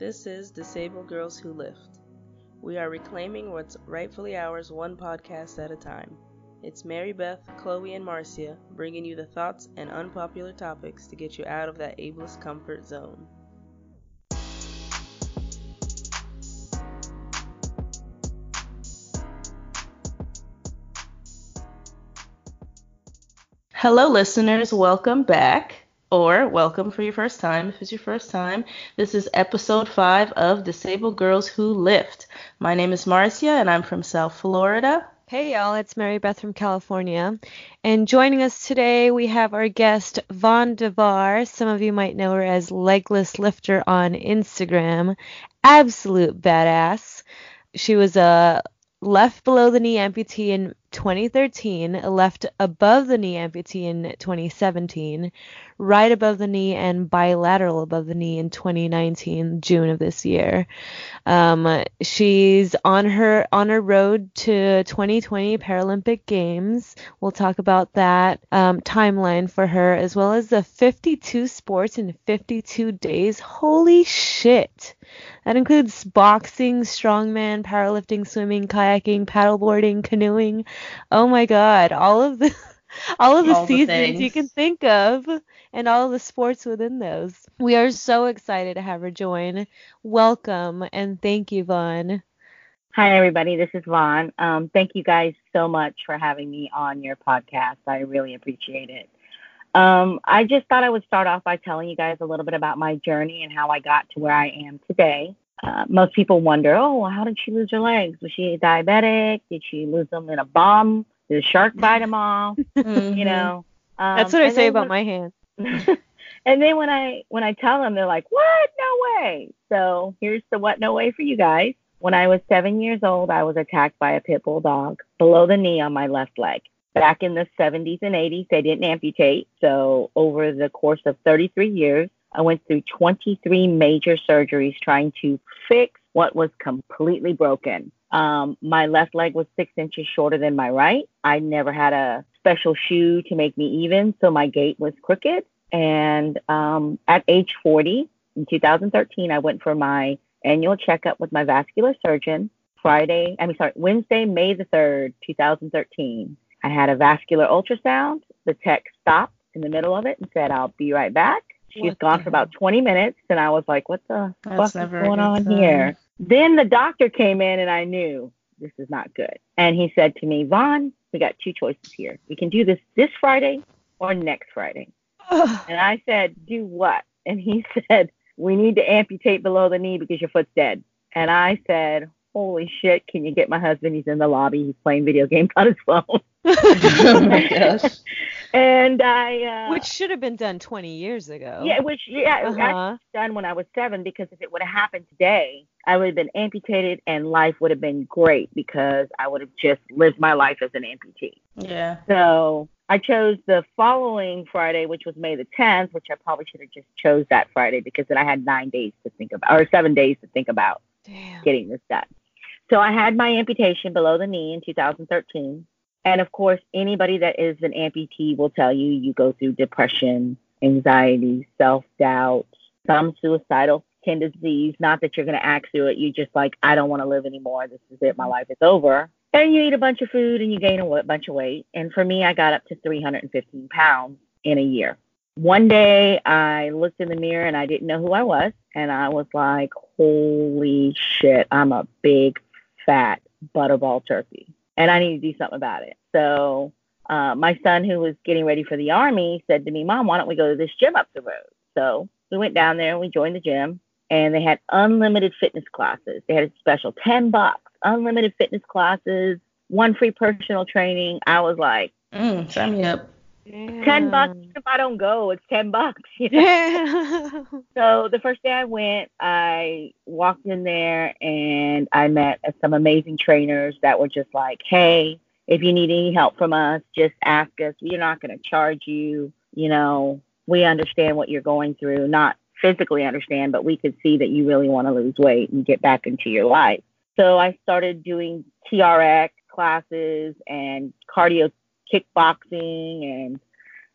This is Disabled Girls Who Lift. We are reclaiming what's rightfully ours one podcast at a time. It's Marybeth, Chloe, and Marcia bringing you the thoughts and unpopular topics to get you out of that ableist comfort zone. Hello, listeners. Welcome back or welcome for your first time. If it's your first time, this is episode five of Disabled Girls Who Lift. My name is Marcia, and I'm from South Florida. Hey y'all, it's Marybeth from California. And joining us today, we have our guest, Vaughan DeBarr. Some of you might know her as Legless Lifter on Instagram. Absolute badass. She was a left below the knee amputee in 2013, left above the knee amputee in 2017, right above the knee and bilateral above the knee in 2019, June of this year. Um, she's on her on her road to 2020 Paralympic Games. We'll talk about that um, timeline for her as well as the 52 sports in 52 days. Holy shit! That includes boxing, strongman, powerlifting, swimming, kayaking, paddleboarding, canoeing. Oh my god, all of the all of the all seasons the you can think of and all of the sports within those. We are so excited to have her join. Welcome and thank you, Vaughan. Hi, everybody. This is Vaughan. Um, thank you guys so much for having me on your podcast. I really appreciate it. Um, I just thought I would start off by telling you guys a little bit about my journey and how I got to where I am today. Uh, most people wonder, oh, how did she lose her legs? Was she diabetic? Did she lose them in a bomb? Did a shark bite them off? mm-hmm. You know. Um, That's what I say about when, my hand. and then when I when I tell them, they're like, "What? No way!" So here's the what no way for you guys. When I was seven years old, I was attacked by a pit bull dog below the knee on my left leg. Back in the 70s and 80s, they didn't amputate. So over the course of 33 years, I went through 23 major surgeries trying to fix what was completely broken. Um, my left leg was six inches shorter than my right. I never had a special shoe to make me even, so my gait was crooked. And um, at age 40, in 2013, I went for my annual checkup with my vascular surgeon. Friday, I mean, sorry, Wednesday, May the 3rd, 2013. I had a vascular ultrasound. The tech stopped in the middle of it and said, I'll be right back. She's what gone for about 20 minutes. And I was like, what the fuck is going on here? Then the doctor came in and I knew this is not good. And he said to me, Vaughan, we got two choices here. We can do this this Friday or next Friday. and I said, do what? And he said, we need to amputate below the knee because your foot's dead. And I said, holy shit, can you get my husband? He's in the lobby. He's playing video games on his phone. oh my gosh. And I. Uh, which should have been done 20 years ago. Yeah, which, yeah, uh-huh. was done when I was seven because if it would have happened today, I would have been amputated and life would have been great because I would have just lived my life as an amputee. Yeah. So I chose the following Friday, which was May the 10th, which I probably should have just chose that Friday because then I had nine days to think about, or seven days to think about Damn. getting this done. So I had my amputation below the knee in 2013. And of course, anybody that is an amputee will tell you you go through depression, anxiety, self doubt, some suicidal tendencies. Not that you're going to act through it. You just like, I don't want to live anymore. This is it. My mm-hmm. life is over. And you eat a bunch of food and you gain a bunch of weight. And for me, I got up to 315 pounds in a year. One day I looked in the mirror and I didn't know who I was. And I was like, holy shit, I'm a big fat butterball turkey, and I need to do something about it. So uh, my son, who was getting ready for the army, said to me, "Mom, why don't we go to this gym up the road?" So we went down there and we joined the gym, and they had unlimited fitness classes. They had a special ten bucks, unlimited fitness classes, one free personal training. I was like, mm, "Sign me up." Yeah. Ten bucks if I don't go, it's ten bucks. You know? So the first day I went, I walked in there and I met some amazing trainers that were just like, "Hey, if you need any help from us, just ask us. We're not going to charge you. You know, we understand what you're going through. Not physically understand, but we could see that you really want to lose weight and get back into your life." So I started doing TRX classes and cardio kickboxing and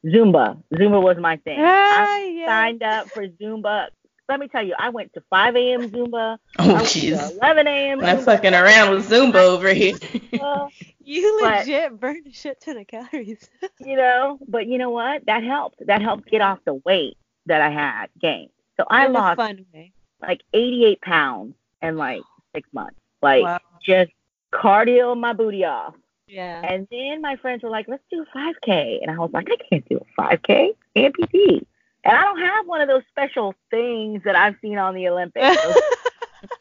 Zumba. Zumba was my thing. I yeah. signed up for Zumba let me tell you, I went to 5 a.m. Zumba. Oh, I jeez. 11 a.m. I'm Zumba. fucking around with Zumba over here. Uh, You But- legit burned shit ton of calories. you know, but you know what? That helped. That helped get off the weight that I had gained. So I lost fun like 88 pounds in like six months. Like Wow. just cardio my booty off. Yeah. And then my friends were like, let's do a 5K. And I was like, I can't do a 5K. Amputee. And I don't have one of those special things that I've seen on the Olympics. Those,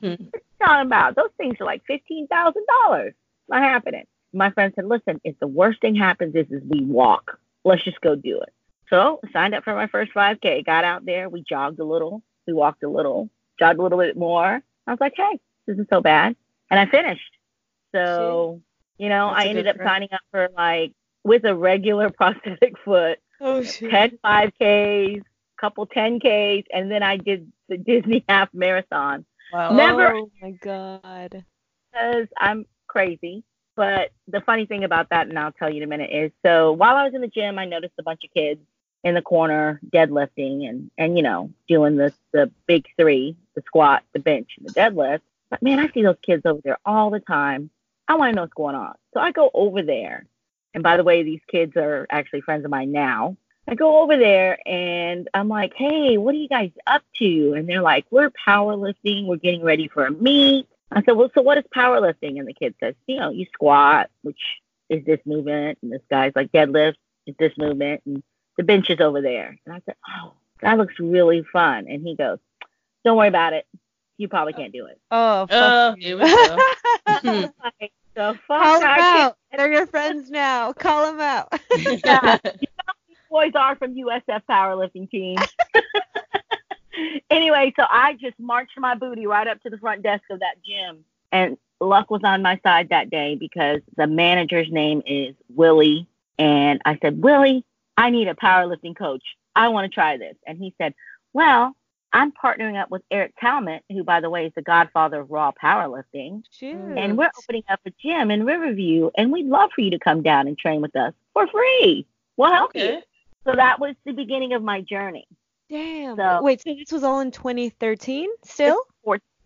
what you talking about? Those things are like $15,000. Not happening. My friend said, listen, if the worst thing happens is, is we walk, let's just go do it. So signed up for my first 5K, got out there. We jogged a little. We walked a little, jogged a little bit more. I was like, hey, this isn't so bad. And I finished. So, you know, That's I ended up friend. signing up for like with a regular prosthetic foot, oh shit. 10 5Ks, couple 10Ks, and then I did the Disney half marathon Wow. Never- Oh my god. because I'm crazy. But the funny thing about that, and I'll tell you in a minute, is so while I was in the gym, I noticed a bunch of kids in the corner deadlifting and and you know doing the the big three, the squat, the bench, and the deadlift. But man, I see those kids over there all the time. I want to know what's going on, so I go over there. And by the way, these kids are actually friends of mine now. I go over there and I'm like, hey, what are you guys up to? And they're like, we're powerlifting. We're getting ready for a meet. I said, well, so what is powerlifting? And the kid says, you know, you squat, which is this movement. And this guy's like, deadlift is this movement. And the bench is over there. And I said, oh, that looks really fun. And he goes, don't worry about it. You probably can't do it. Oh, Oh, fuck here you. we go. I'm like, the fuck? Call them I can't- out. They're your friends now. Call them out. Yeah. These boys are from USF powerlifting team. anyway, so I just marched my booty right up to the front desk of that gym. And luck was on my side that day because the manager's name is Willie. And I said, Willie, I need a powerlifting coach. I want to try this. And he said, Well, I'm partnering up with Eric Talmott, who, by the way, is the godfather of raw powerlifting. Shoot. And we're opening up a gym in Riverview, and we'd love for you to come down and train with us for free. We'll help you. okay. So that was the beginning of my journey. Damn. So- Wait, so this was all in 2013 still?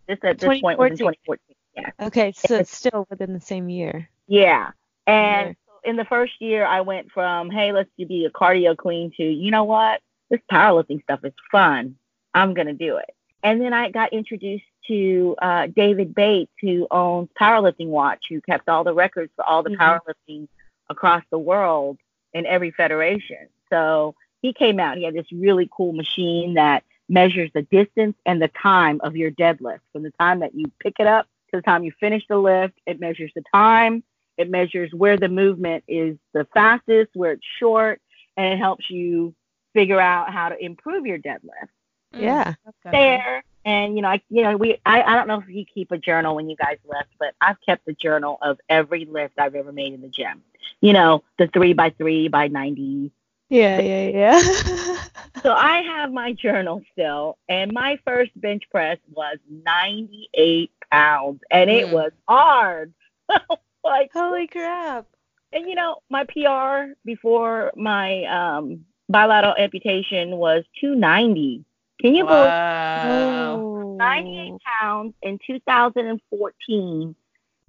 This at uh, this point was in 2014. Yeah. Okay, so it's still within the same year. Yeah. And Yeah. in the first year, I went from, hey, let's be a cardio queen to, you know what? This powerlifting stuff is fun. I'm going to do it. And then I got introduced to uh, David Bates, who owns Powerlifting Watch, who kept all the records for all the Mhm. powerlifting across the world in every federation. So he came out. He had this really cool machine that measures the distance and the time of your deadlift. From the time that you pick it up to the time you finish the lift, it measures the time. It measures where the movement is the fastest, where it's short, and it helps you figure out how to improve your deadlift. Yeah. There. And you know, I you know, we I, I don't know if you keep a journal when you guys lift, but I've kept a journal of every lift I've ever made in the gym. You know, the three by three by ninety. Yeah, yeah, yeah. So I have my journal still, and my first bench press was ninety eight pounds, and it Mm. was hard. like Holy crap. and you know, my PR before my um bilateral amputation was two ninety. Can you believe Wow. Oh. 98 pounds in 2014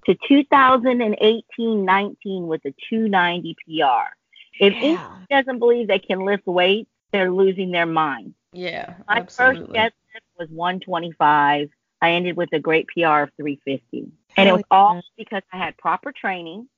to 2018-19 with a 290 PR. If Yeah. doesn't believe they can lift weights, they're losing their mind. Yeah, My absolutely. first deadlift was 125. I ended with a great PR of 350. And it was all because I had proper training.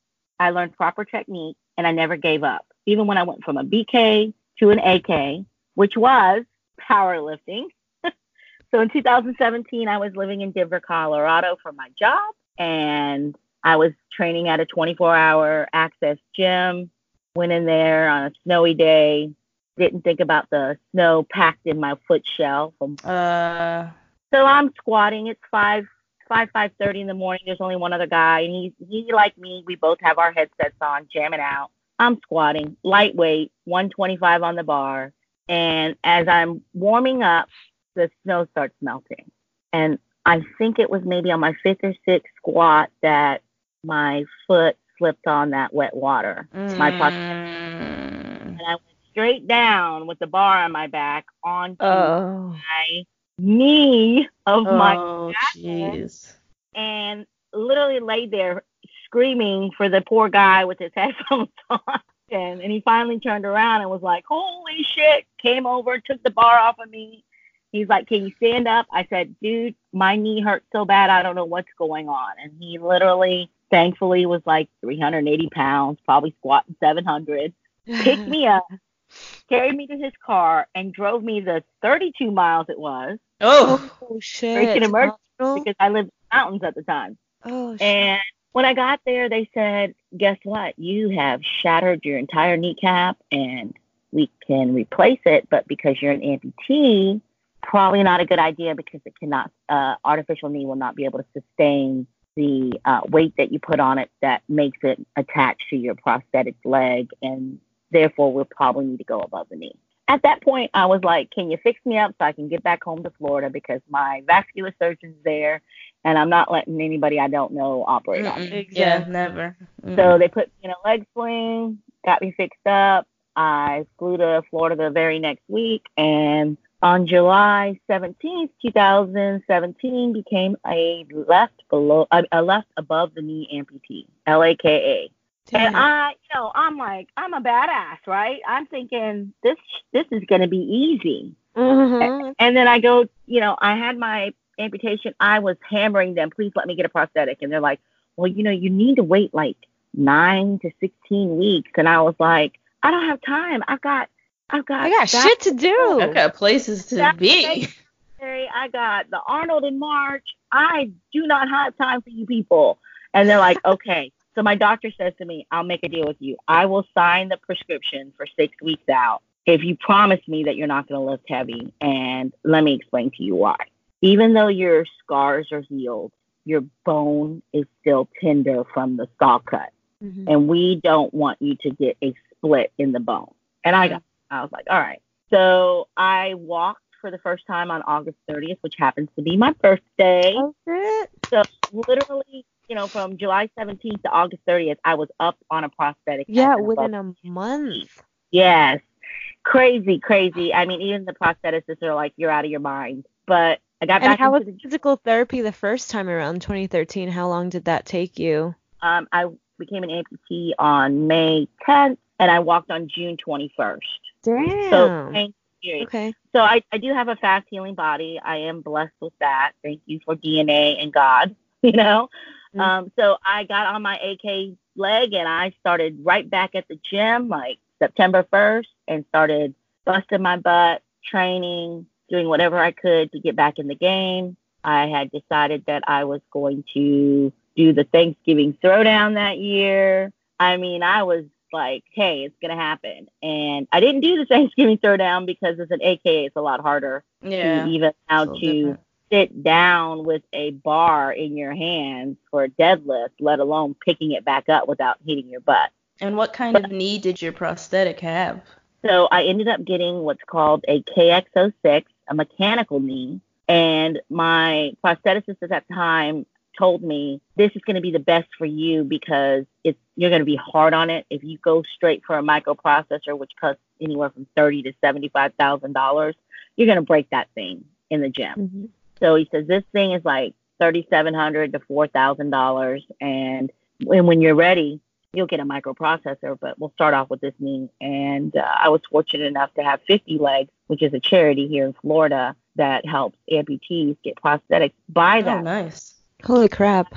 I learned proper technique and I never gave up. Even when I went from a BK to an AK, which was powerlifting. so in 2017, I was living in Denver, Colorado for my job. And I was training at a 24 hour access gym. Went in there on a snowy day. Didn't think about the snow packed in my foot shell from Uh, so I'm squatting. It's five, five, five thirty in the morning. There's only one other guy, and he, he like me. We both have our headsets on, jamming out. I'm squatting, lightweight, 125 on the bar, and as I'm warming up, the snow starts melting, and I think it was maybe on my fifth or sixth squat that my foot slipped on that wet water. My pocket, mm, and I went straight down with the bar on my back onto Oh. my knee of my Oh, jeez. and literally laid there screaming for the poor guy with his headphones on. And, and he finally turned around and was like, Holy shit, came over, took the bar off of me. He's like, Can you stand up? I said, Dude, my knee hurts so bad, I don't know what's going on. And he literally, thankfully, was like 380 pounds, probably squatting 700, picked me up, carried me to his car, and drove me the 32 miles it was Oh, Oh shit. Straight to the emergency Hospital? because I lived in the mountains at the time. Oh shit. And when I got there, they said, guess what? You have shattered your entire kneecap and we can replace it, but because you're an amputee, probably not a good idea because it cannot, uh, artificial knee will not be able to sustain the uh, weight that you put on it that makes it attached to your prosthetic leg. And therefore, we'll probably need to go above the knee. At that point, I was like, can you fix me up so I can get back home to Florida because my vascular surgeon's there and I'm not letting anybody I don't know operate on me. Mm-mm. yeah, never. Mm. So they put me in a leg sling, got me fixed up. I flew to Florida the very next week, and on July 17th, 2017, became a left below, a, a left above the knee amputee, LAKA. And I, you know, I'm like, I'm a badass, right? I'm thinking this, this is going to be easy. Mhm. And then I go, you know, I had my amputation. I was hammering them, please let me get a prosthetic. And they're like, well, you know, you need to wait like nine to 16 weeks. And I was like, I don't have time. I've got, I've got, I got that shit to do. I've got places to That's be. I got the Arnold in March. I do not have time for you people. And they're like, okay. So my doctor says to me, I'll make a deal with you. I will sign the prescription for six weeks out if you promise me that you're not going to lift heavy. And let me explain to you why. Even though your scars are healed, your bone is still tender from the saw cut. Mhm. And we don't want you to get a split in the bone. And I got, I was like, all right. So I walked for the first time on August 30th, which happens to be my birthday. Oh. So literally, you know, from July 17th to August 30th, I was up on a prosthetic. Yeah, within a month. Yes. Crazy, crazy. I mean, even the prostheticists are like, you're out of your mind. But I got And back how was the physical therapy the first time around 2013? How long did that take you? um, I became an amputee on May 10th, and I walked on June 21st. Damn. So, thank you. okay. So I, I do have a fast healing body. I am blessed with that. Thank you for DNA and God, you know. Mm. Um, so I got on my AK leg and I started right back at the gym like September 1st and started busting my butt, training, doing whatever I could to get back in the game. I had decided that I was going to do the Thanksgiving throwdown that year. I mean, I was like, hey, it's going to happen. And I didn't do the Thanksgiving throwdown because as an AK, it's a lot harder Yeah. to even how So to different. Sit down with a bar in your hands for a deadlift, let alone picking it back up without hitting your butt. And what kind of knee did your prosthetic have? So I ended up getting what's called a KX06, a mechanical knee. And my prostheticist at that time told me this is going to be the best for you because it's you're going to be hard on it. If you go straight for a microprocessor, which costs anywhere from thirty to seventy-five thousand dollars, you're going to break that thing in the gym. Mhm. So he says this thing is like thirty-seven hundred to four thousand dollars, and when when you're ready, you'll get a microprocessor. But we'll start off with this knee. And uh, I was fortunate enough to have 50 Legs, which is a charity here in Florida that helps amputees get prosthetics. Buy Oh, that. nice. Holy crap.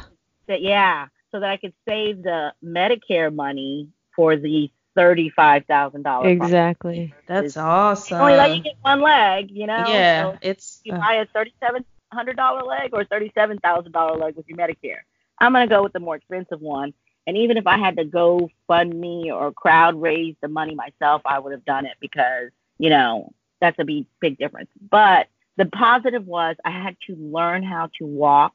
that yeah, so that I could save the Medicare money for the thirty-five thousand dollars. Exactly. That's awesome. only let you get one leg, you know. yeah, So it's you uh, buy a thirty-seven hundred dollar leg or thirty-seven thousand dollar leg with your Medicare. I'm gonna go with the more expensive one. And even if I had to go fund me or crowd raise the money myself, I would have done it because you know that's a big big difference. But the positive was I had to learn how to walk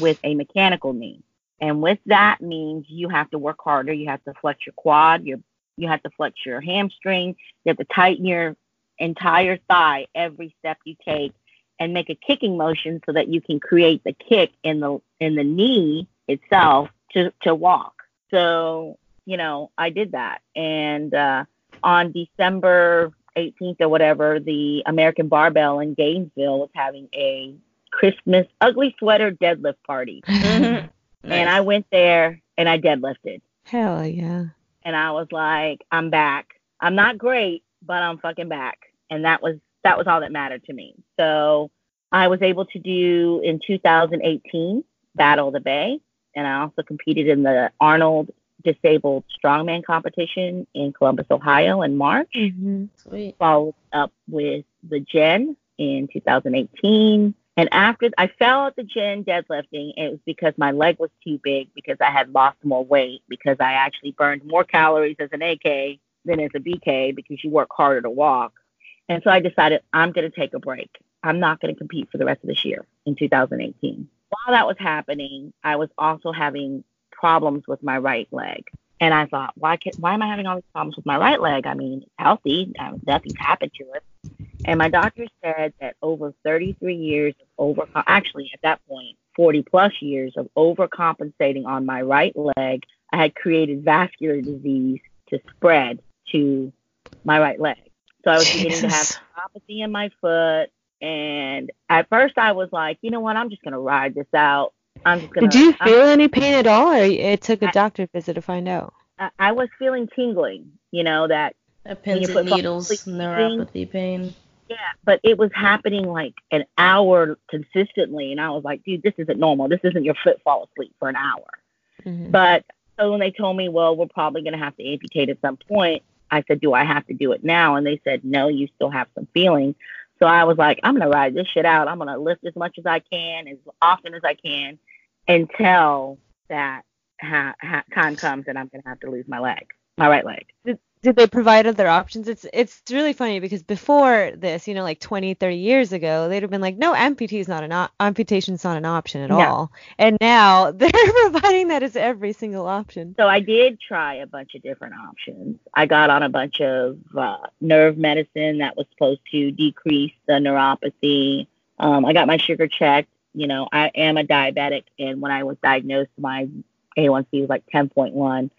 with a mechanical knee. And with that means you have to work harder. You have to flex your quad, your you have to flex your hamstring, you have to tighten your entire thigh every step you take and make a kicking motion so that you can create the kick in the in the knee itself to to walk. So, you know, I did that. And uh on December 18th or whatever, the American Barbell in Gainesville was having a Christmas ugly sweater deadlift party. Mhm. And I went there and I deadlifted. Hell yeah. And I was like, I'm back. I'm not great, but I'm fucking back. And that was that was all that mattered to me. So I was able to do in 2018 Battle of the Bay, and I also competed in the Arnold Disabled Strongman competition in Columbus, Ohio in March. hmm Sweet. Followed up with the Gen in 2018. And after I fell at the Gen deadlifting, it was because my leg was too big because I had lost more weight because I actually burned more calories as an AK than as a BK because you work harder to walk. And so I decided I'm going to take a break. I'm not going to compete for the rest of this year in 2018. While that was happening, I was also having problems with my right leg. And I thought, why can, why am I having all these problems with my right leg? I mean, it's healthy. Um, nothing's happened to it. And my doctor said that over 33 years of over, actually at that point, 40 plus years of overcompensating on my right leg, I had created vascular disease to spread to my right leg. So I was beginning to have neuropathy in my foot. And at first I was like, you know what? I'm just going to ride this out. I'm just going to. Did you feel any pain at all, or it took a I- doctor visit to find out? I, I was feeling tingling, you know, that That When you pins put and needles, neuropathy pain. Yeah, but it was happening like an hour consistently, and I was like, dude, this isn't normal. This isn't your foot fall asleep for an hour. Mhm. But so when they told me, well, we're probably going to have to amputate at some point, I said, do I have to do it now? And they said, no, you still have some feeling. So I was like, I'm going to ride this shit out. I'm going to lift as much as I can, as often as I can, until that ha- ha- time comes and I'm going to have to lose my leg, my right leg. Did they provide other options? It's it's really funny because before this, you know, like 20, 30 years ago, they'd have been like, no, amputee is not an op- amputation's not an option at No. all. And now they're providing that as every single option. So I did try a bunch of different options. I got on a bunch of uh, nerve medicine that was supposed to decrease the neuropathy. Um, I got my sugar checked. You know, I am a diabetic, and when I was diagnosed, my A1C was like 10.1.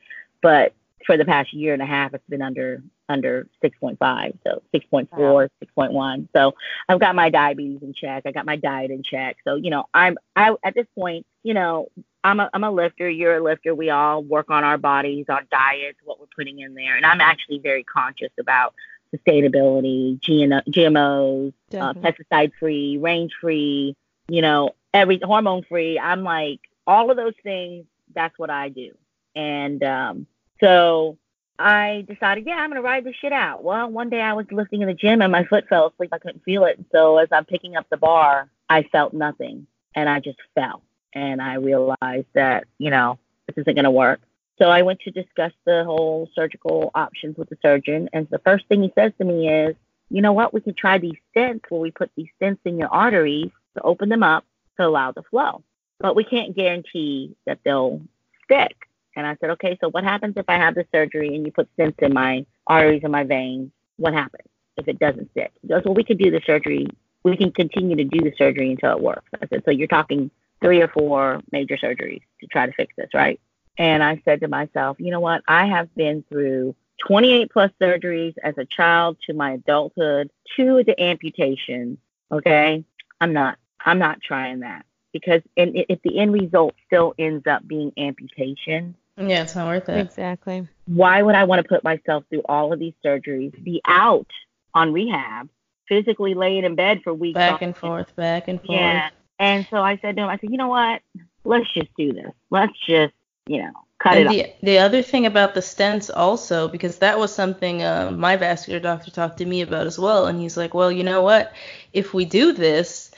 But for the past year and a half, it's been under under 6.5, so 6.4, 6.1. So I've got my diabetes in check. I got my diet in check. So you know, I'm I at this point, you know, I'm a I'm a lifter. You're a lifter. We all work on our bodies, our diets, what we're putting in there, and I'm actually very conscious about sustainability, GMO, GMOs, uh, pesticide free, range free, you know, every hormone free. I'm like all of those things. That's what I do, and um, so I decided, yeah, I'm gonna ride this shit out. Well, one day I was lifting in the gym and my foot fell asleep. I couldn't feel it. So as I'm picking up the bar, I felt nothing, and I just fell. And I realized that you know this isn't gonna work. So I went to discuss the whole surgical options with the surgeon, and the first thing he says to me is, you know what, we can try these stents where we put these stents in your arteries to open them up to allow the flow. But we can't guarantee that they'll stick. And I said, okay, so what happens if I have the surgery and you put stents in my arteries and my veins? What happens if it doesn't stick? He goes, well, we could do the surgery. We can continue to do the surgery until it works. I said, so you're talking three or four major surgeries to try to fix this, right? And I said to myself, you know what? I have been through 28 plus surgeries as a child to my adulthood, of the amputations. Okay. I'm not, I'm not trying that because in, if the end result still ends up being amputation, Yeah, it's not worth it. Exactly. why would I want to put myself through all of these surgeries, be out on rehab, physically laying in bed for weeks? Back and forth, back and forth. Yeah. And so I said to him, I said, you know what? Let's just do this. Let's just, you know, cut and it off. the, the other thing about the stents also, because that was something uh, my vascular doctor talked to me about as well, and he's like, well, you know what? If we do this,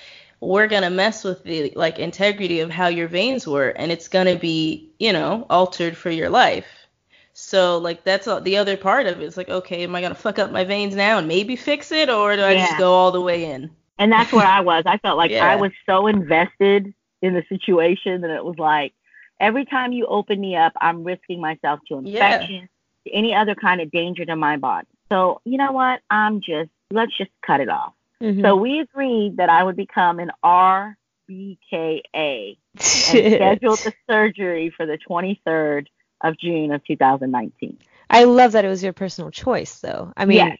we're gonna mess with the like integrity of how your veins were, and it's gonna be, you know, altered for your life. So like that's all, the other part of it. It's like, okay, am I gonna fuck up my veins now and maybe fix it, or do I Yeah. just go all the way in? And that's where I was. I felt like Yeah. I was so invested in the situation that it was like every time you open me up, I'm risking myself to Yeah. infection, to any other kind of danger to my body. So you know what? I'm just let's just cut it off. Mhm. So we agreed that I would become an RBKA and scheduled the surgery for the 23rd of June of 2019. I love that it was your personal choice, though. I mean, Yes.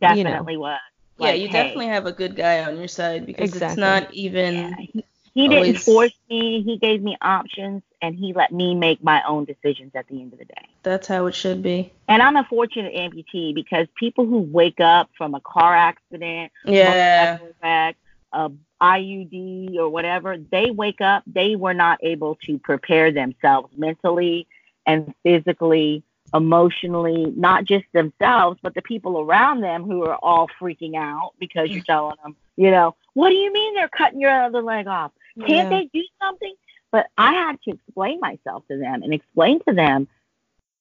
definitely you know. was. yeah, you hey, definitely have a good guy on your side because it's not even. Yeah, he, didn't always- force me. He gave me options, and he let me make my own decisions at the end of the day. That's how it should be. And I'm a fortunate amputee because people who wake up from a car accident, Yeah. a IUD or whatever, they wake up, they were not able to prepare themselves mentally and physically, emotionally, not just themselves, but the people around them who are all freaking out because you're telling them, you know, what do you mean they're cutting your other leg off? Can't Yeah. they do something? But I had to explain myself to them and explain to them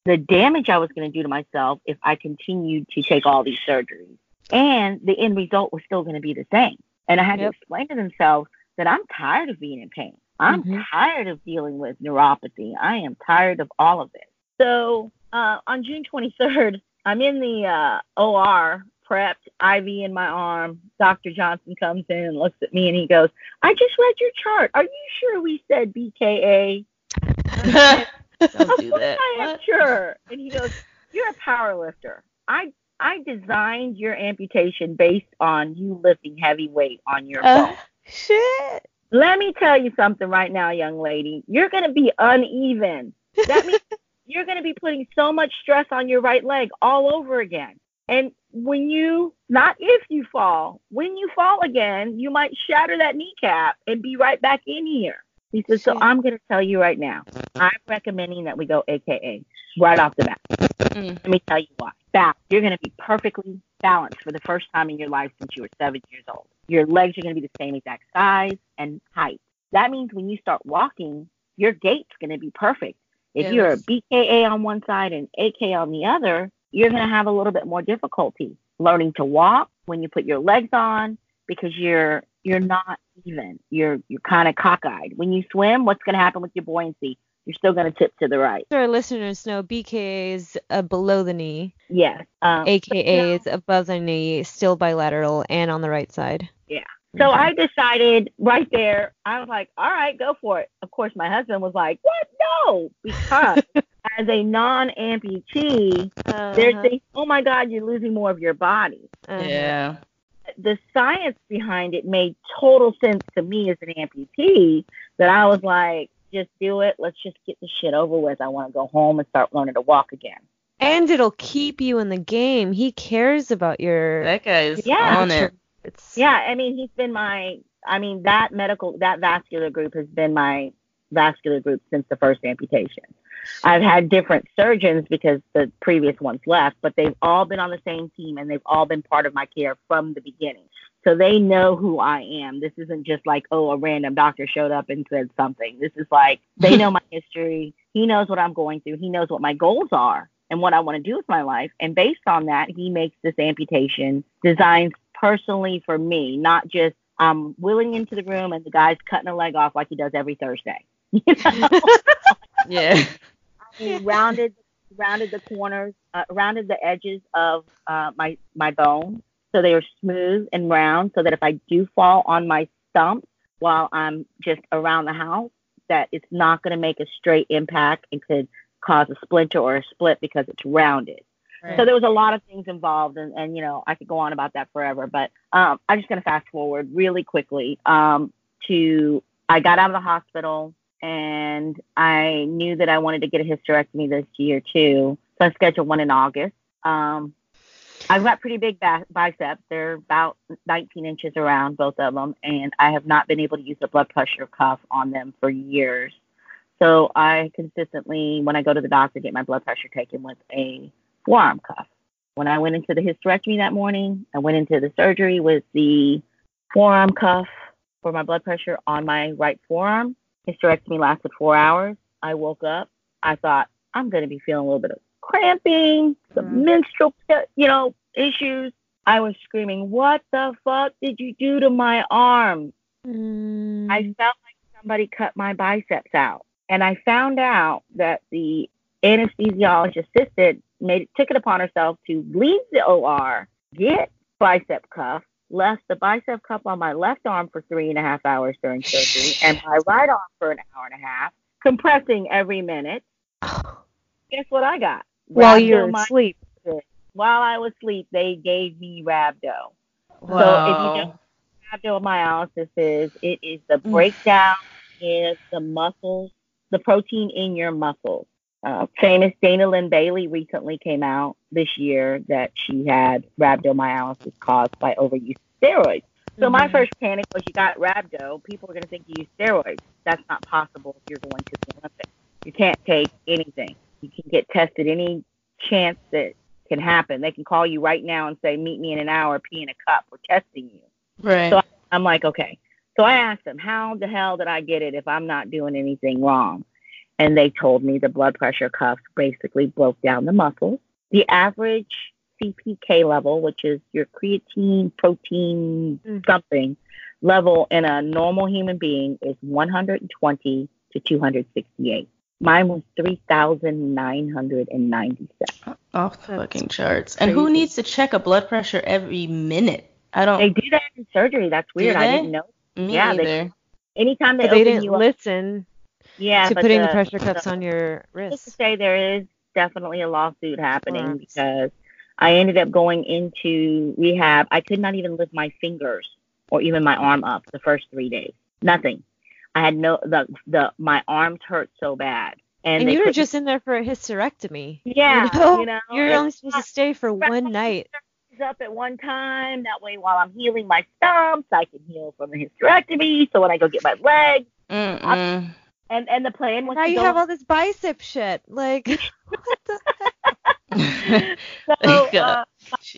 the damage I was going to do to myself if I continued to take all these surgeries. And the end result was still going to be the same. And I had Yep. to explain to themselves that I'm tired of being in pain. I'm Mhm. tired of dealing with neuropathy. I am tired of all of this. So uh, on June 23rd, I'm in the uh, OR, prepped, IV in my arm. Dr. Johnson comes in and looks at me and he goes, I just read your chart. Are you sure we said BKA? Don't do that. I am sure. And he goes, You're a power lifter. I I designed your amputation based on you lifting heavy weight on your Uh, shit. Let me tell you something right now, young lady. You're gonna be uneven. That means you're gonna be putting so much stress on your right leg all over again. And when you not if you fall, when you fall again, you might shatter that kneecap and be right back in here. He says, So I'm gonna tell you right now. I'm recommending that we go AKA right off the bat. Mm. Let me tell you why. Balance. You're going to be perfectly balanced for the first time in your life since you were seven years old. Your legs are going to be the same exact size and height. That means when you start walking, your gait's going to be perfect. If Yeah, you're a BKA on one side and AK on the other, you're going to have a little bit more difficulty learning to walk when you put your legs on because you're you're not even. You're you're kind of cockeyed. When you swim, what's going to happen with your buoyancy? You're still going to tip to the right. So Our listeners know BKA is uh, below the knee, Yes. Um, AKA is above the knee, still bilateral and on the right side. Yeah. So I decided right there, I was like, all right, go for it. Of course, my husband was like, what? No, because as a non amputee, they're Uh-huh. saying, oh my God, you're losing more of your body. Uh-huh. Yeah. The science behind it made total sense to me as an amputee that I was like, just do it. Let's just get the shit over with. I want to go home and start learning to walk again. And it'll keep you in the game. He cares about your. That guy's Yeah. on it. It's, Yeah, I mean, he's been my, I mean, that medical, that vascular group has been my vascular group since the first amputation. I've had different surgeons because the previous ones left, but they've all been on the same team and they've all been part of my care from the beginning. So they know who I am. This isn't just like, oh, a random doctor showed up and said something. This is like, they know my history. He knows what I'm going through. He knows what my goals are and what I want to do with my life. And based on that, he makes this amputation designed personally for me, not just I'm willing into the room and the guy's cutting a leg off like he does every Thursday. You know? Yeah. He rounded rounded the corners, uh, rounded the edges of uh, my my bone, so they are smooth and round, so that if I do fall on my stump while I'm just around the house, that it's not going to make a straight impact and could cause a splinter or a split because it's rounded. So there was a lot of things involved, and, and you know I could go on about that forever, but um, I'm just going to fast forward really quickly um, to I got out of the hospital and I knew that I wanted to get a hysterectomy this year too, so I scheduled one in August. Um, I've got pretty big biceps; they're about 19 inches around, both of them, and I have not been able to use the blood pressure cuff on them for years. So I consistently, when I go to the doctor, get my blood pressure taken with a forearm cuff. When I went into the hysterectomy that morning, I went into the surgery with the forearm cuff for my blood pressure on my right forearm. Hysterectomy lasted four hours. I woke up. I thought I'm going to be feeling a little bit of cramping, some Mhm. menstrual, you know, issues. I was screaming, "What the fuck did you do to my arm?" Mm, I felt like somebody cut my biceps out. And I found out that the anesthesiologist assistant made took it upon herself to leave the OR, get bicep cuff, left the bicep cup on my left arm for three and a half hours during surgery, and my right arm for an hour and a half, compressing every minute. Guess what I got? while you're asleep. while I was asleep, they gave me rhabdo. Wow. So if you don't rhabdomyolysis is, it is the Mm. breakdown in the muscles, the protein in your muscles. Uh, famous Dana Lynn Bailey recently came out this year that she had rhabdomyolysis caused by overuse of steroids. So my Mhm. first panic was you got rhabdo, people are going to think you use steroids. That's not possible if you're going to the Olympics. You can't take anything. You can get tested any chance that can happen. They can call you right now and say, meet me in an hour, pee in a cup. We're testing you. Right. So I'm like, okay. So I asked them, how the hell did I get it if I'm not doing anything wrong? And they told me the blood pressure cuffs basically broke down the muscles. The average CPK level, which is your creatine, protein, Mm. something level in a normal human being is 120 to 268. Mine was 3,997. Off the That's fucking charts. And who needs to check a blood pressure every minute? I don't. They do that in surgery. That's weird. I didn't know. me yeah, they- either. Anytime they But they didn't you up, listen yeah, to putting the, the pressure cuffs the- on your wrist. just to say there is definitely a lawsuit happening Forms. because I ended up going into rehab. I could not even lift my fingers or even my arm up the first three days. Nothing. I had no the the my arms hurt so bad. And, And you were just in there for a hysterectomy. yeah, you know, you know, You're only supposed to stay for one night. up at one time. That way, while I'm healing my stumps, I can heal from the hysterectomy. So when I go get my legs, Mm-mm. And and the plan was Now you go have all this bicep shit. Like, what the So uh,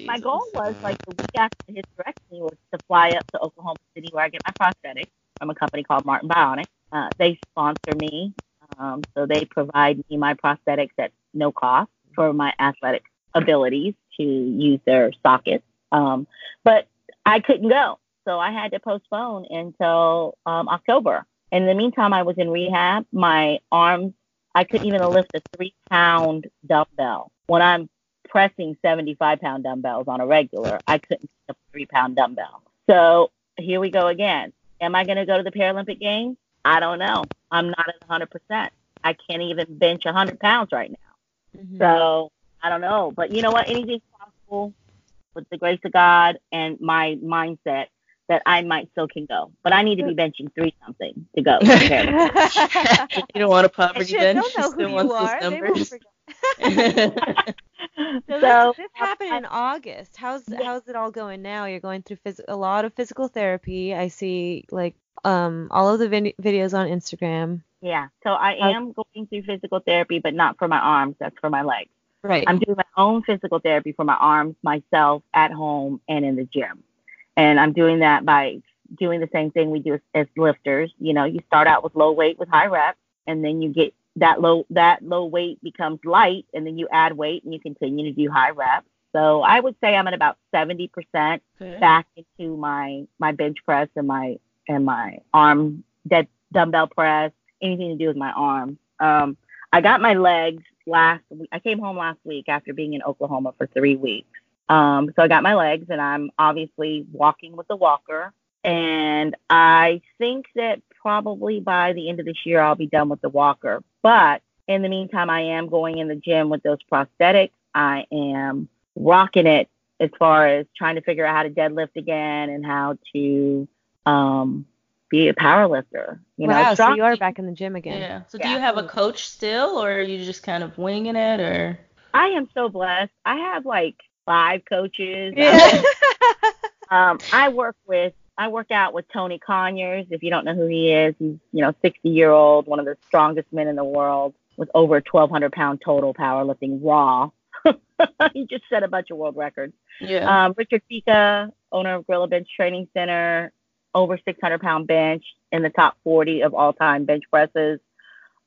my Jesus. goal was like the week after the hysterectomy was to fly up to Oklahoma City where I get my prosthetic from a company called Martin Bionic. Uh, they sponsor me, um, so they provide me my prosthetics at no cost for my athletic abilities to use their sockets. Um, but I couldn't go, so I had to postpone until um, October. In the meantime, I was in rehab. My arms, I couldn't even lift a three pound dumbbell. When I'm pressing 75 pound dumbbells on a regular, I couldn't pick up a three pound dumbbell. So here we go again. Am I going to go to the Paralympic Games? I don't know. I'm not at 100%. I can't even bench 100 pounds right now. Mhm. So I don't know. But you know what? Anything's possible with the grace of God and my mindset that I might still can go. But I need to be benching three something to go. to the You don't want a poverty Shit, bench. they'll know you still who want you those are. They won't numbers. forget. So, so this, this happened in August. How's Yeah. how's it all going now? You're going through phys- a lot of physical therapy. I see like um all of the vid- videos on Instagram. yeah. So I How- am going through physical therapy, but not for my arms. That's for my legs. Right. I'm doing my own physical therapy for my arms, myself, at home, and in the gym. And I'm doing that by doing the same thing we do as, as lifters. You know, you start out with low weight with high reps, and then you get that low that low weight becomes light, and then you add weight and you continue to do high reps. So I would say I'm at about 70% Okay. back into my my bench press and my and my arm dead dumbbell press, anything to do with my arms. Um, I got my legs last. I came home last week after being in Oklahoma for three weeks. Um, so I got my legs, and I'm obviously walking with the walker. And I think that probably by the end of this year I'll be done with the walker. But in the meantime, I am going in the gym with those prosthetics. I am rocking it as far as trying to figure out how to deadlift again and how to um, be a power lifter. You know, wow, so you are back in the gym again. Yeah. So do you have a coach still, or are you just kind of winging it, or? I am so blessed. I have like five coaches. Yeah. Um, I work with I work out with Tony Conyers. If you don't know who he is, he's you know 60 year old, one of the strongest men in the world with over 1,200 pound total powerlifting raw. he just set a bunch of world records. Yeah. Um, Richard Fika, owner of Gorilla Bench Training Center, over 600 pound bench in the top 40 of all time bench presses.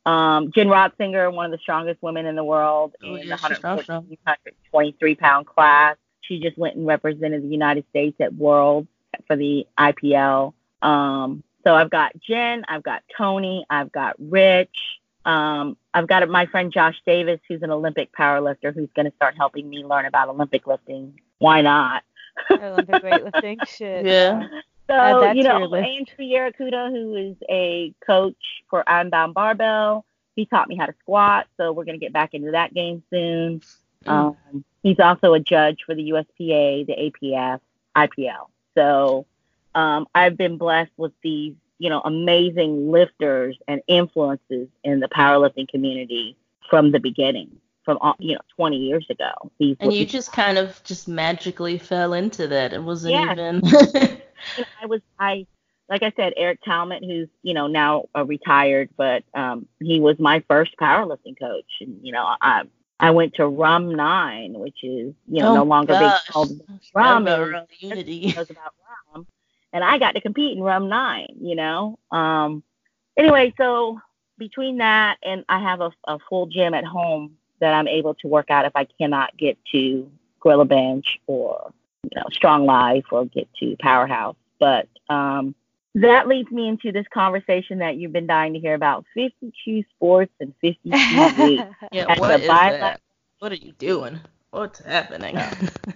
Um, Jen Rotsinger, one of the strongest women in the world Oh, in yeah, the she's strong, 114, strong. 123 pound class. She just went and represented the United States at Worlds for the IPL. Um, so I've got Jen, I've got Tony, I've got Rich. Um, I've got my friend Josh Davis, who's an Olympic powerlifter, who's going to start helping me learn about Olympic lifting. Why not? Olympic weightlifting shit. Yeah. So, you know. Andrew Yarakuda, who is a coach for Unbound Barbell, he taught me how to squat. So we're going to get back into that game soon. Mm. Um, he's also a judge for the USPA, the APF, IPL. So um, I've been blessed with these, you know, amazing lifters and influences in the powerlifting community from the beginning, from you know, 20 years ago. These and you just kind of just magically fell into that. It wasn't yeah. even. I was I like I said, Eric Talmott, who's you know now uh, retired, but um, he was my first powerlifting coach, and you know I I went to Rum Nine, which is you know oh, no longer being called Rum. It Unity. It was about Rum, and I got to compete in Rum Nine. You know. Um. Anyway, so between that and I have a, a full gym at home that I'm able to work out if I cannot get to Gorilla Bench or you know Strong Life or get to Powerhouse. But um, that leads me into this conversation that you've been dying to hear about 52 sports and 52 weeks. yeah, what is that? What are you doing? What's happening?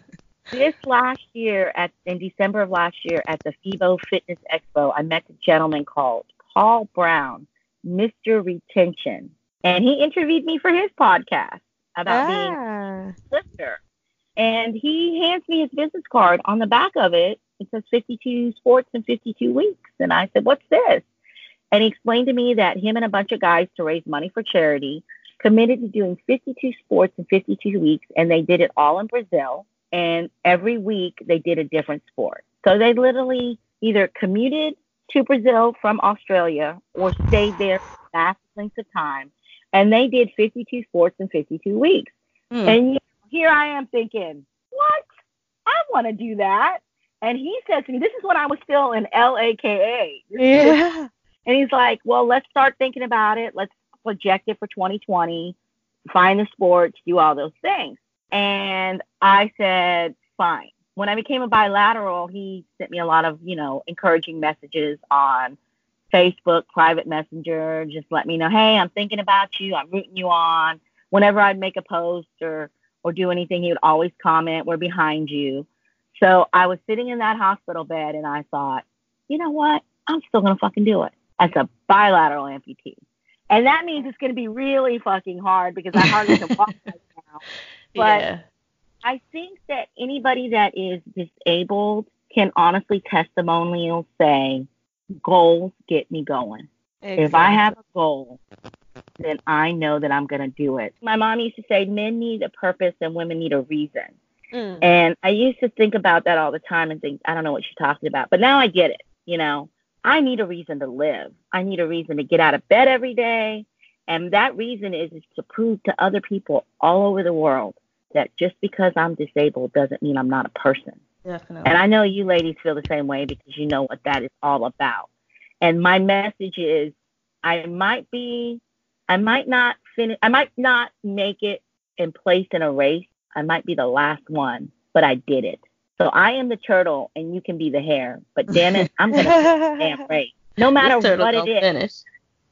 this last year, at in December of last year, at the FIBO Fitness Expo, I met a gentleman called Paul Brown, Mr. Retention, and he interviewed me for his podcast about ah. being a lifter. And he hands me his business card. On the back of it, it says 52 sports in 52 weeks. And I said, What's this? And he explained to me that him and a bunch of guys to raise money for charity committed to doing 52 sports in 52 weeks. And they did it all in Brazil. And every week they did a different sport. So they literally either commuted to Brazil from Australia or stayed there for vast lengths of time. And they did 52 sports in 52 weeks. Mm. And here I am thinking, what? I want to do that. And he said to me, this is when I was still in LAKA. Yeah. And he's like, well, let's start thinking about it. Let's project it for 2020, find the sports, do all those things. And I said, fine. When I became a bilateral, he sent me a lot of, you know, encouraging messages on Facebook, private messenger, just let me know, hey, I'm thinking about you. I'm rooting you on. Whenever I'd make a post or or do anything, he would always comment, we're behind you. So I was sitting in that hospital bed and I thought, you know what? I'm still to fucking do it as a bilateral amputee. And that means it's to be really fucking hard because I hardly can walk right now. But yeah. I think that anybody that is disabled can honestly testimonial say, goals get me going. Exactly. If I have a goal, then I know that I'm going to do it. My mom used to say, men need a purpose and women need a reason. Mm. And I used to think about that all the time and think, I don't know what she's talking about. But now I get it. You know, I need a reason to live. I need a reason to get out of bed every day. And that reason is, is to prove to other people all over the world that just because I'm disabled doesn't mean I'm not a person. Definitely. And I know you ladies feel the same way because you know what that is all about. And my message is I might be, I might not finish, I might not make it in place in a race, I might be the last one, but I did it. So I am the turtle and you can be the hare. But damn it, I'm gonna damn race. No matter what it is. Finish.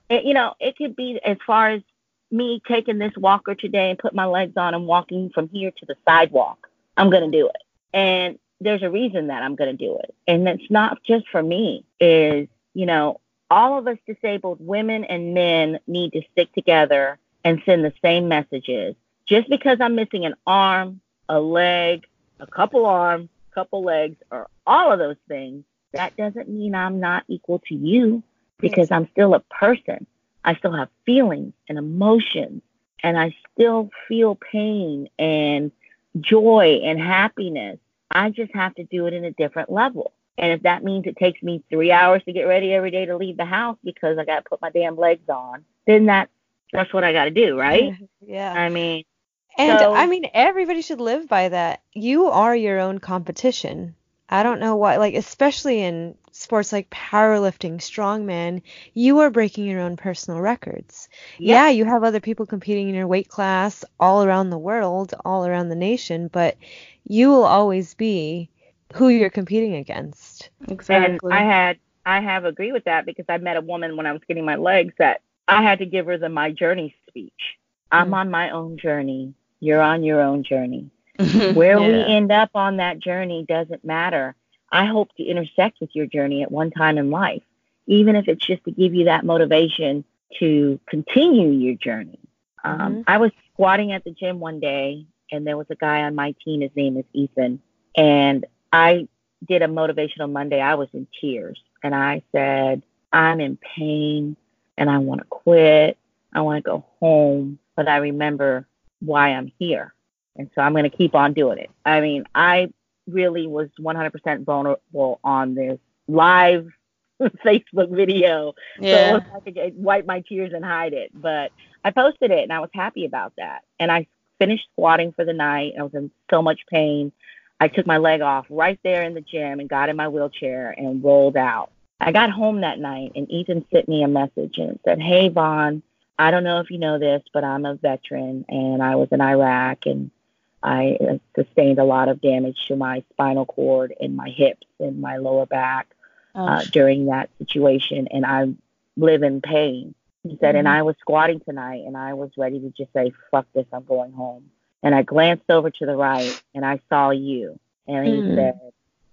It, you know, it could be as far as me taking this walker today and put my legs on and walking from here to the sidewalk. I'm gonna do it. And there's a reason that I'm gonna do it. And it's not just for me, is, you know, all of us disabled women and men need to stick together and send the same messages just because I'm missing an arm, a leg, a couple arms, couple legs, or all of those things, that doesn't mean I'm not equal to you because I'm still a person. I still have feelings and emotions, and I still feel pain and joy and happiness. I just have to do it in a different level. And if that means it takes me three hours to get ready every day to leave the house because I got to put my damn legs on, then that's that's what I got to do, right? Yeah. I mean, and so, I mean, everybody should live by that. You are your own competition. I don't know why, like, especially in sports like powerlifting, strongman, you are breaking your own personal records. Yeah. yeah, you have other people competing in your weight class all around the world, all around the nation, but you will always be who you're competing against. Exactly. And I had, I have agree with that because I met a woman when I was getting my legs that I had to give her the my journey speech. I'm mm. on my own journey. You're on your own journey. Where yeah. we end up on that journey doesn't matter. I hope to intersect with your journey at one time in life, even if it's just to give you that motivation to continue your journey. Um, mm-hmm. I was squatting at the gym one day and there was a guy on my team. His name is Ethan, and I did a motivational Monday. I was in tears, and I said, "I'm in pain, and I want to quit. I want to go home, but I remember why I'm here, and so I'm going to keep on doing it." I mean, I really was 100% vulnerable on this live Facebook video. Yeah. So I could wipe my tears and hide it. But I posted it and I was happy about that. And I finished squatting for the night. I was in so much pain. I took my leg off right there in the gym and got in my wheelchair and rolled out. I got home that night and Ethan sent me a message and said, Hey, Vaughan, I don't know if you know this, but I'm a veteran and I was in Iraq and I uh, sustained a lot of damage to my spinal cord and my hips and my lower back uh, during that situation, and I live in pain. He said, mm-hmm. and I was squatting tonight, and I was ready to just say, "Fuck this, I'm going home." And I glanced over to the right, and I saw you, and he mm. said,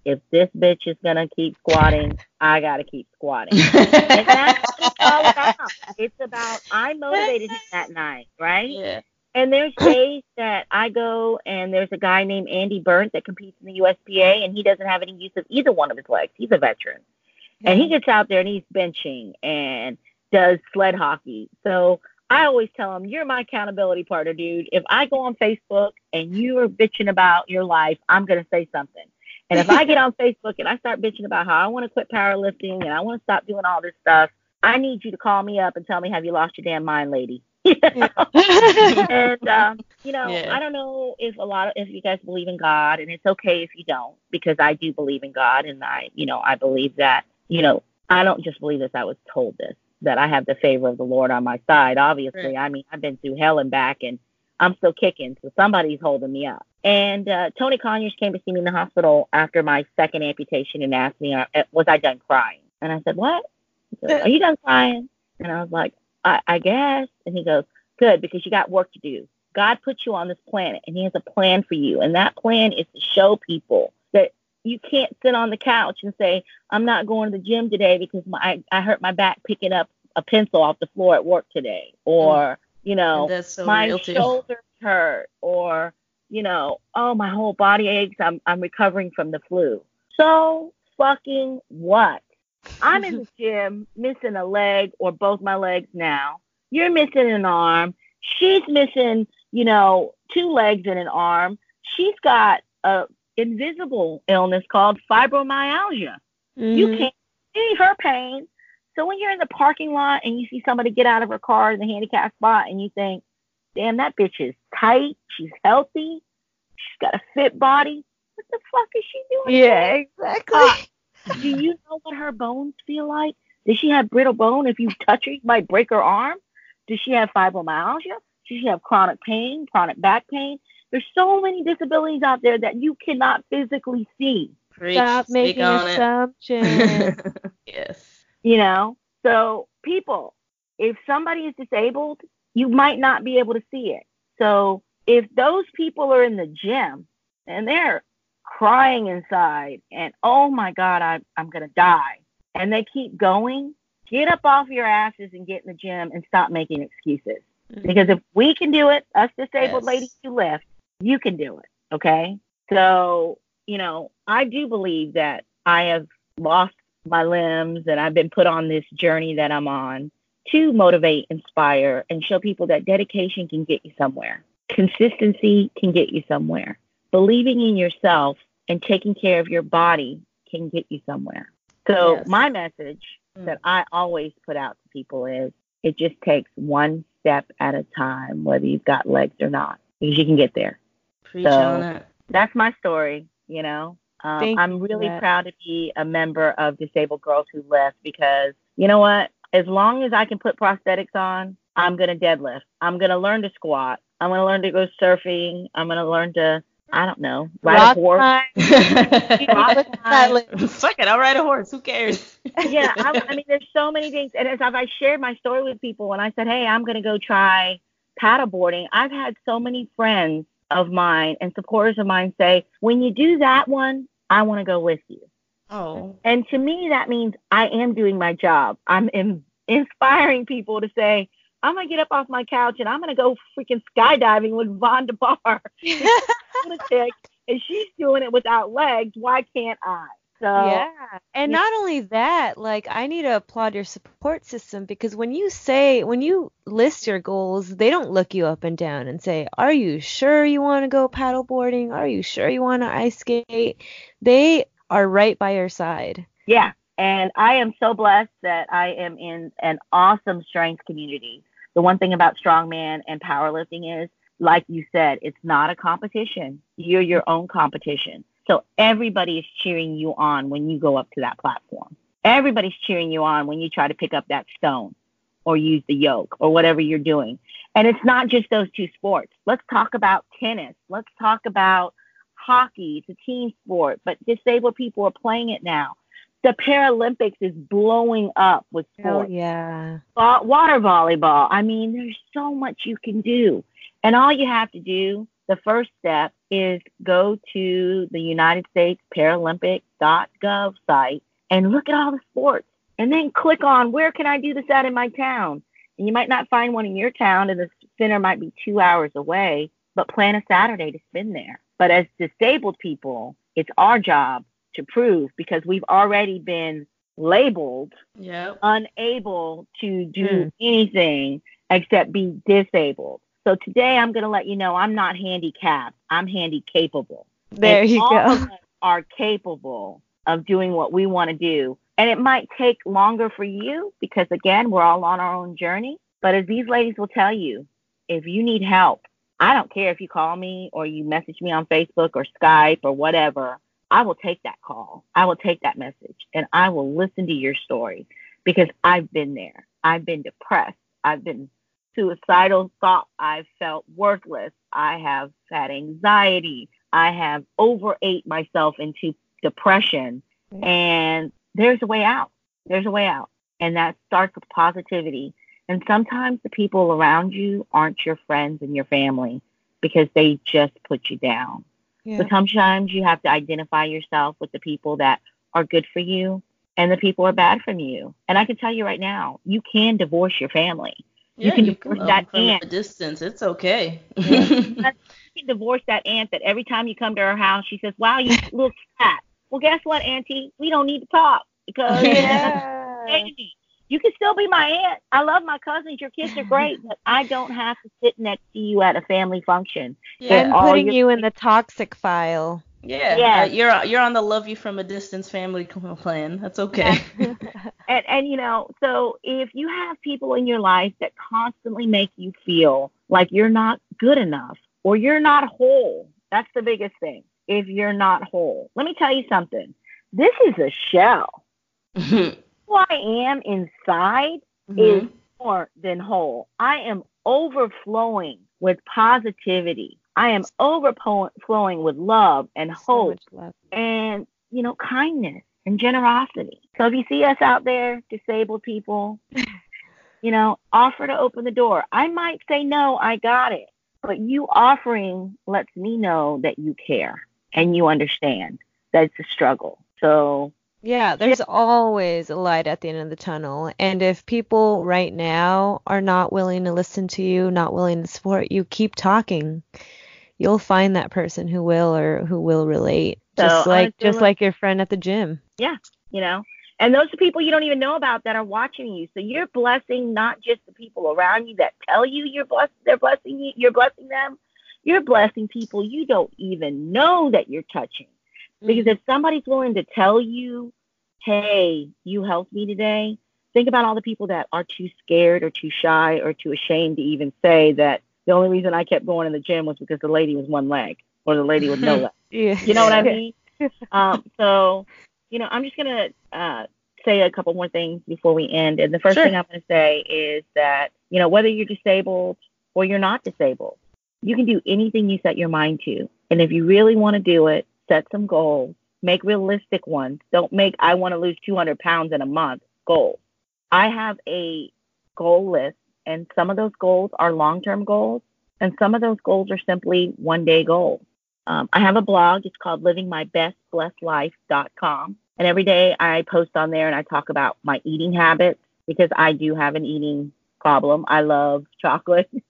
"If this bitch is gonna keep squatting, I gotta keep squatting." and that's what it's all about. It's about I motivated him that night, right? Yeah. And there's days that I go and there's a guy named Andy Burnt that competes in the USPA and he doesn't have any use of either one of his legs. He's a veteran. Mm-hmm. And he gets out there and he's benching and does sled hockey. So I always tell him, You're my accountability partner, dude. If I go on Facebook and you are bitching about your life, I'm going to say something. And if I get on Facebook and I start bitching about how I want to quit powerlifting and I want to stop doing all this stuff, I need you to call me up and tell me, Have you lost your damn mind, lady? and um, you know, yeah. I don't know if a lot of if you guys believe in God, and it's okay if you don't, because I do believe in God, and I, you know, I believe that, you know, I don't just believe this. I was told this that I have the favor of the Lord on my side. Obviously, right. I mean, I've been through hell and back, and I'm still kicking, so somebody's holding me up. And uh, Tony Conyers came to see me in the hospital after my second amputation and asked me, uh, "Was I done crying?" And I said, "What? Said, Are you done crying?" And I was like, I, I guess. And he goes, Good, because you got work to do. God put you on this planet and he has a plan for you. And that plan is to show people that you can't sit on the couch and say, I'm not going to the gym today because my I, I hurt my back picking up a pencil off the floor at work today. Or, mm. you know, so my shoulders hurt or, you know, oh my whole body aches. I'm I'm recovering from the flu. So fucking what? I'm in the gym missing a leg or both my legs now. You're missing an arm. She's missing, you know, two legs and an arm. She's got a invisible illness called fibromyalgia. Mm-hmm. You can't see her pain. So when you're in the parking lot and you see somebody get out of her car in the handicap spot and you think, damn, that bitch is tight. She's healthy. She's got a fit body. What the fuck is she doing? Yeah, exactly. Uh, do you know what her bones feel like? Does she have brittle bone? If you touch her, you might break her arm. Does she have fibromyalgia? Does she have chronic pain, chronic back pain? There's so many disabilities out there that you cannot physically see. Preach, Stop making assumptions. yes. You know, so people, if somebody is disabled, you might not be able to see it. So if those people are in the gym and they're crying inside and oh my god I, i'm going to die. And they keep going get up off your asses and get in the gym and stop making excuses. Mm-hmm. because if we can do it us disabled yes. ladies who lift you can do it okay? So you know i do believe that i have lost my limbs and i've been put on this journey that i'm on to motivate inspire and show people that dedication can get you somewhere. Consistency can get you somewhere believing in yourself and taking care of your body can get you somewhere. So yes. my message mm. that I always put out to people is it just takes one step at a time, whether you've got legs or not, because you can get there. Preach so. That's my story, you know. Um, I'm really proud to be a member of Disabled Girls Who Lift because you know what? As long as I can put prosthetics on, I'm going to deadlift. I'm going to learn to squat. I'm going to learn to go surfing. I'm going to learn to I don't know. Ride Rock a horse. Fuck it, I'll ride a horse. Who cares? yeah, I, I, mean, there's so many things. And as I shared my story with people, when I said, "Hey, I'm going to go try paddleboarding," I've had so many friends of mine and supporters of mine say, "When you do that one, I want to go with you." Oh. And to me, that means I am doing my job. I'm in, inspiring people to say, I'm gonna get up off my couch and I'm gonna go freaking skydiving with Vaughan DeBarr. and she's doing it without legs. Why can't I? So yeah, and not only that, like I need to applaud your support system because when you say when you list your goals, they don't look you up and down and say, "Are you sure you want to go paddleboarding? Are you sure you want to ice skate?" They are right by your side. Yeah, and I am so blessed that I am in an awesome strength community. The one thing about strongman and powerlifting is, like you said, it's not a competition. You're your own competition. So everybody is cheering you on when you go up to that platform. Everybody's cheering you on when you try to pick up that stone or use the yoke or whatever you're doing. And it's not just those two sports. Let's talk about tennis. Let's talk about hockey. It's a team sport, but disabled people are playing it now. The Paralympics is blowing up with sports. Oh, yeah. Water volleyball. I mean, there's so much you can do. And all you have to do the first step is go to the United States Paralympic.gov site and look at all the sports and then click on where can I do this at in my town? And you might not find one in your town and the center might be two hours away, but plan a Saturday to spend there. But as disabled people, it's our job to prove because we've already been labeled yep. unable to do mm. anything except be disabled. So today I'm going to let you know I'm not handicapped. I'm handy capable. There and you all go. Of us are capable of doing what we want to do. And it might take longer for you because again, we're all on our own journey. But as these ladies will tell you, if you need help, I don't care if you call me or you message me on Facebook or Skype or whatever. I will take that call. I will take that message and I will listen to your story because I've been there. I've been depressed. I've been suicidal thought. I've felt worthless. I have had anxiety. I have overate myself into depression. And there's a way out. There's a way out. And that starts with positivity. And sometimes the people around you aren't your friends and your family because they just put you down. Yeah. But sometimes you have to identify yourself with the people that are good for you and the people are bad for you. And I can tell you right now, you can divorce your family. Yeah, you can you divorce that aunt. Distance, it's okay. yeah. you can divorce that aunt that every time you come to her house, she says, "Wow, you look fat." Well, guess what, Auntie? We don't need to talk because yeah. you can still be my aunt. I love my cousins. Your kids are great, but I don't have to sit next to you at a family function. Yeah, and putting you in the toxic file. Yeah, yeah. Uh, you're you're on the love you from a distance family plan. That's okay. and and you know, so if you have people in your life that constantly make you feel like you're not good enough or you're not whole, that's the biggest thing. If you're not whole, let me tell you something. This is a shell. Who I am inside mm-hmm. is more than whole. I am overflowing with positivity I am overflowing with love and hope so love. and, you know, kindness and generosity. So if you see us out there, disabled people, you know, offer to open the door. I might say, no, I got it. But you offering lets me know that you care and you understand that it's a struggle. So yeah, there's always a light at the end of the tunnel. And if people right now are not willing to listen to you, not willing to support you, keep talking you'll find that person who will or who will relate. So just like just like your friend at the gym. Yeah, you know. And those are people you don't even know about that are watching you. So you're blessing not just the people around you that tell you you're blessed they're blessing you, you're blessing them. You're blessing people you don't even know that you're touching. Because if somebody's willing to tell you, "Hey, you helped me today," think about all the people that are too scared or too shy or too ashamed to even say that the only reason I kept going in the gym was because the lady was one leg or the lady with no leg. yeah. You know what I mean? um, so, you know, I'm just gonna uh, say a couple more things before we end. And the first sure. thing I'm gonna say is that you know whether you're disabled or you're not disabled, you can do anything you set your mind to. And if you really want to do it, set some goals. Make realistic ones. Don't make I want to lose 200 pounds in a month goals. I have a goal list and some of those goals are long term goals, and some of those goals are simply one day goals. Um, I have a blog. It's called livingmybestblessedlife.com. And every day I post on there and I talk about my eating habits because I do have an eating problem. I love chocolate.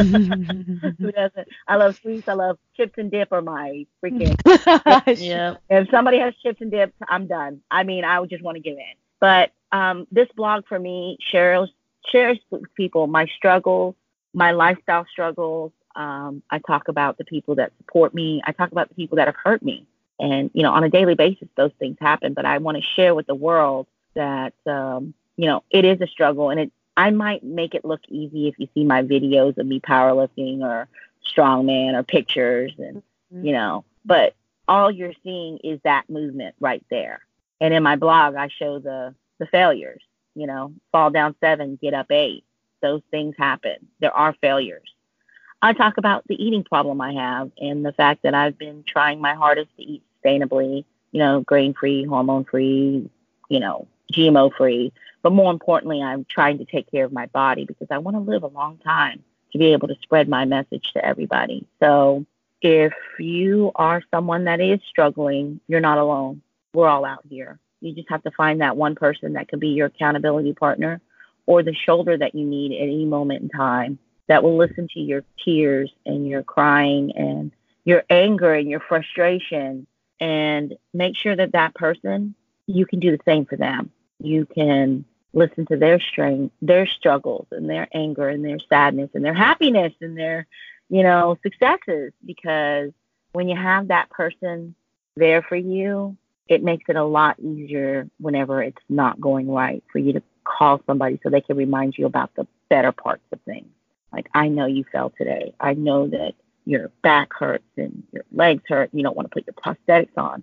Who doesn't? I love sweets. I love chips and dip are my freaking. Yeah. if somebody has chips and dips, I'm done. I mean, I would just want to give in. But um, this blog for me shares shares with people my struggles, my lifestyle struggles. Um, I talk about the people that support me. I talk about the people that have hurt me. And you know, on a daily basis, those things happen. But I want to share with the world that um, you know it is a struggle, and it I might make it look easy if you see my videos of me powerlifting or strongman or pictures and Mhm. you know, but all you're seeing is that movement right there. And in my blog I show the the failures, you know, fall down 7, get up 8. Those things happen. There are failures. I talk about the eating problem I have and the fact that I've been trying my hardest to eat sustainably, you know, grain free, hormone free, you know, GMO free. But more importantly, I'm trying to take care of my body because I want to live a long time to be able to spread my message to everybody. So if you are someone that is struggling, you're not alone. We're all out here. You just have to find that one person that can be your accountability partner or the shoulder that you need at any moment in time that will listen to your tears and your crying and your anger and your frustration and make sure that that person you can do the same for them you can listen to their strength their struggles and their anger and their sadness and their happiness and their you know successes because when you have that person there for you it makes it a lot easier whenever it's not going right for you to call somebody so they can remind you about the better parts of things like I know you fell today. I know that your back hurts and your legs hurt. You don't want to put your prosthetics on.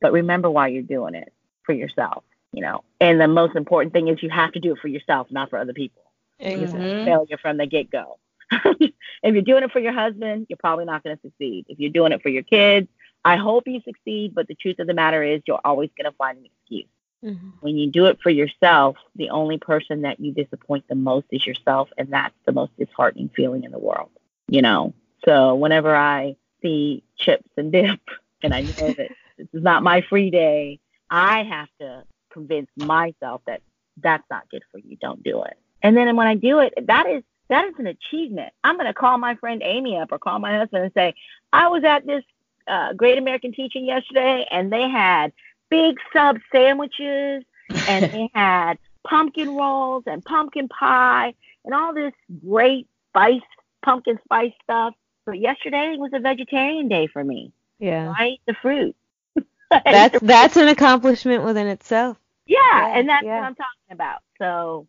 But remember why you're doing it for yourself, you know. And the most important thing is you have to do it for yourself, not for other people. Because it's a failure from the get go. if you're doing it for your husband, you're probably not going to succeed. If you're doing it for your kids, I hope you succeed. But the truth of the matter is, you're always going to find an excuse Mhm. when you do it for yourself, the only person that you disappoint the most is yourself, and that's the most disheartening feeling in the world. You know. So whenever I see chips and dip, and I know that this is not my free day, I have to convince myself that that's not good for you. Don't do it. And then when I do it, that is that is an achievement. I'm going to call my friend Amy up or call my husband and say, I was at this uh, Great American Teach-In yesterday, and they had big sub sandwiches and they had pumpkin rolls and pumpkin pie and all this great spice pumpkin spice stuff. But yesterday was a vegetarian day for me. Yeah. I ate the fruit. That's that's an accomplishment within itself. Yeah, yeah, and that's yeah. what I'm talking about. So,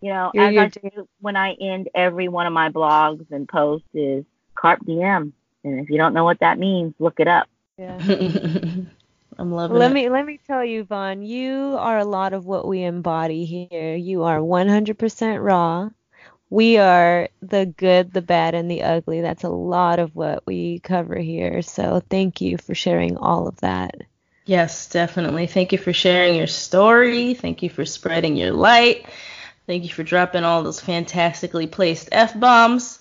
you know, You're as your I do when I end every one of my blogs and posts is carpe diem. And if you don't know what that means, look it up. Yeah. I'm loving Let it. me let me tell you, Vaughan, you are a lot of what we embody here. You are 100% raw. We are the good, the bad, and the ugly. That's a lot of what we cover here. So thank you for sharing all of that. Yes, definitely. Thank you for sharing your story. Thank you for spreading your light. Thank you for dropping all those fantastically placed F bombs.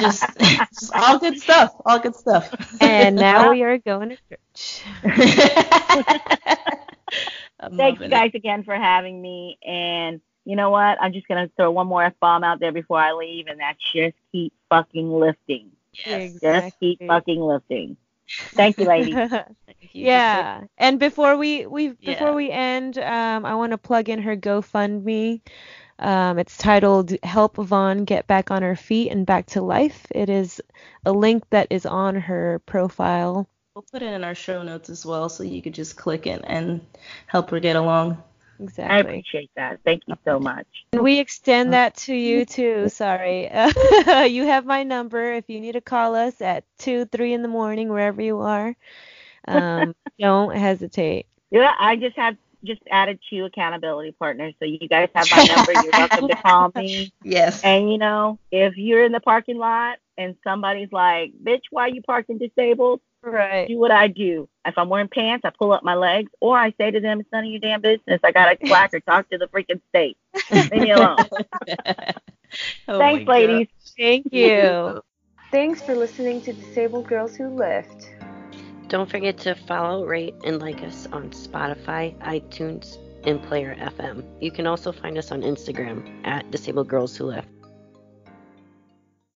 Just, just all good stuff. All good stuff. And now we are going to church. I'm Thank you loving guys again for having me. And you know what? I'm just gonna throw one more F bomb out there before I leave, and that's just keep fucking lifting. it. Yes. Just keep fucking lifting. Thank you, ladies. Thank you. Yeah, and before we we before Yeah. we end, um, I want to plug in her GoFundMe. Um, it's titled "Help Vaughan Get Back on Her Feet and Back to Life." It is a link that is on her profile. We'll put it in our show notes as well, so you could just click it and help her get along. I appreciate that. Thank you so much. And we extend that to you too. Sorry, you have my number if you need to call us at two, three in the morning, wherever you are. Um, don't hesitate. Yeah, I just have just added two accountability partners, so you guys have my number. You're welcome to call me. Yes. And you know, if you're in the parking lot and somebody's like, "Bitch, why are you parking disabled?" Right. do what I do. If I'm wearing pants, I pull up my legs, or I say to them, "It's none of your damn business." I gotta a or Talk to the freaking state. Leave me alone. Oh Thanks, my ladies. Thank you. Thanks for listening to Disabled Girls Who Lift. Don't forget to follow, rate, and like us on Spotify, iTunes, and Player FM. You can also find us on Instagram at Disabled Girls Who Lift.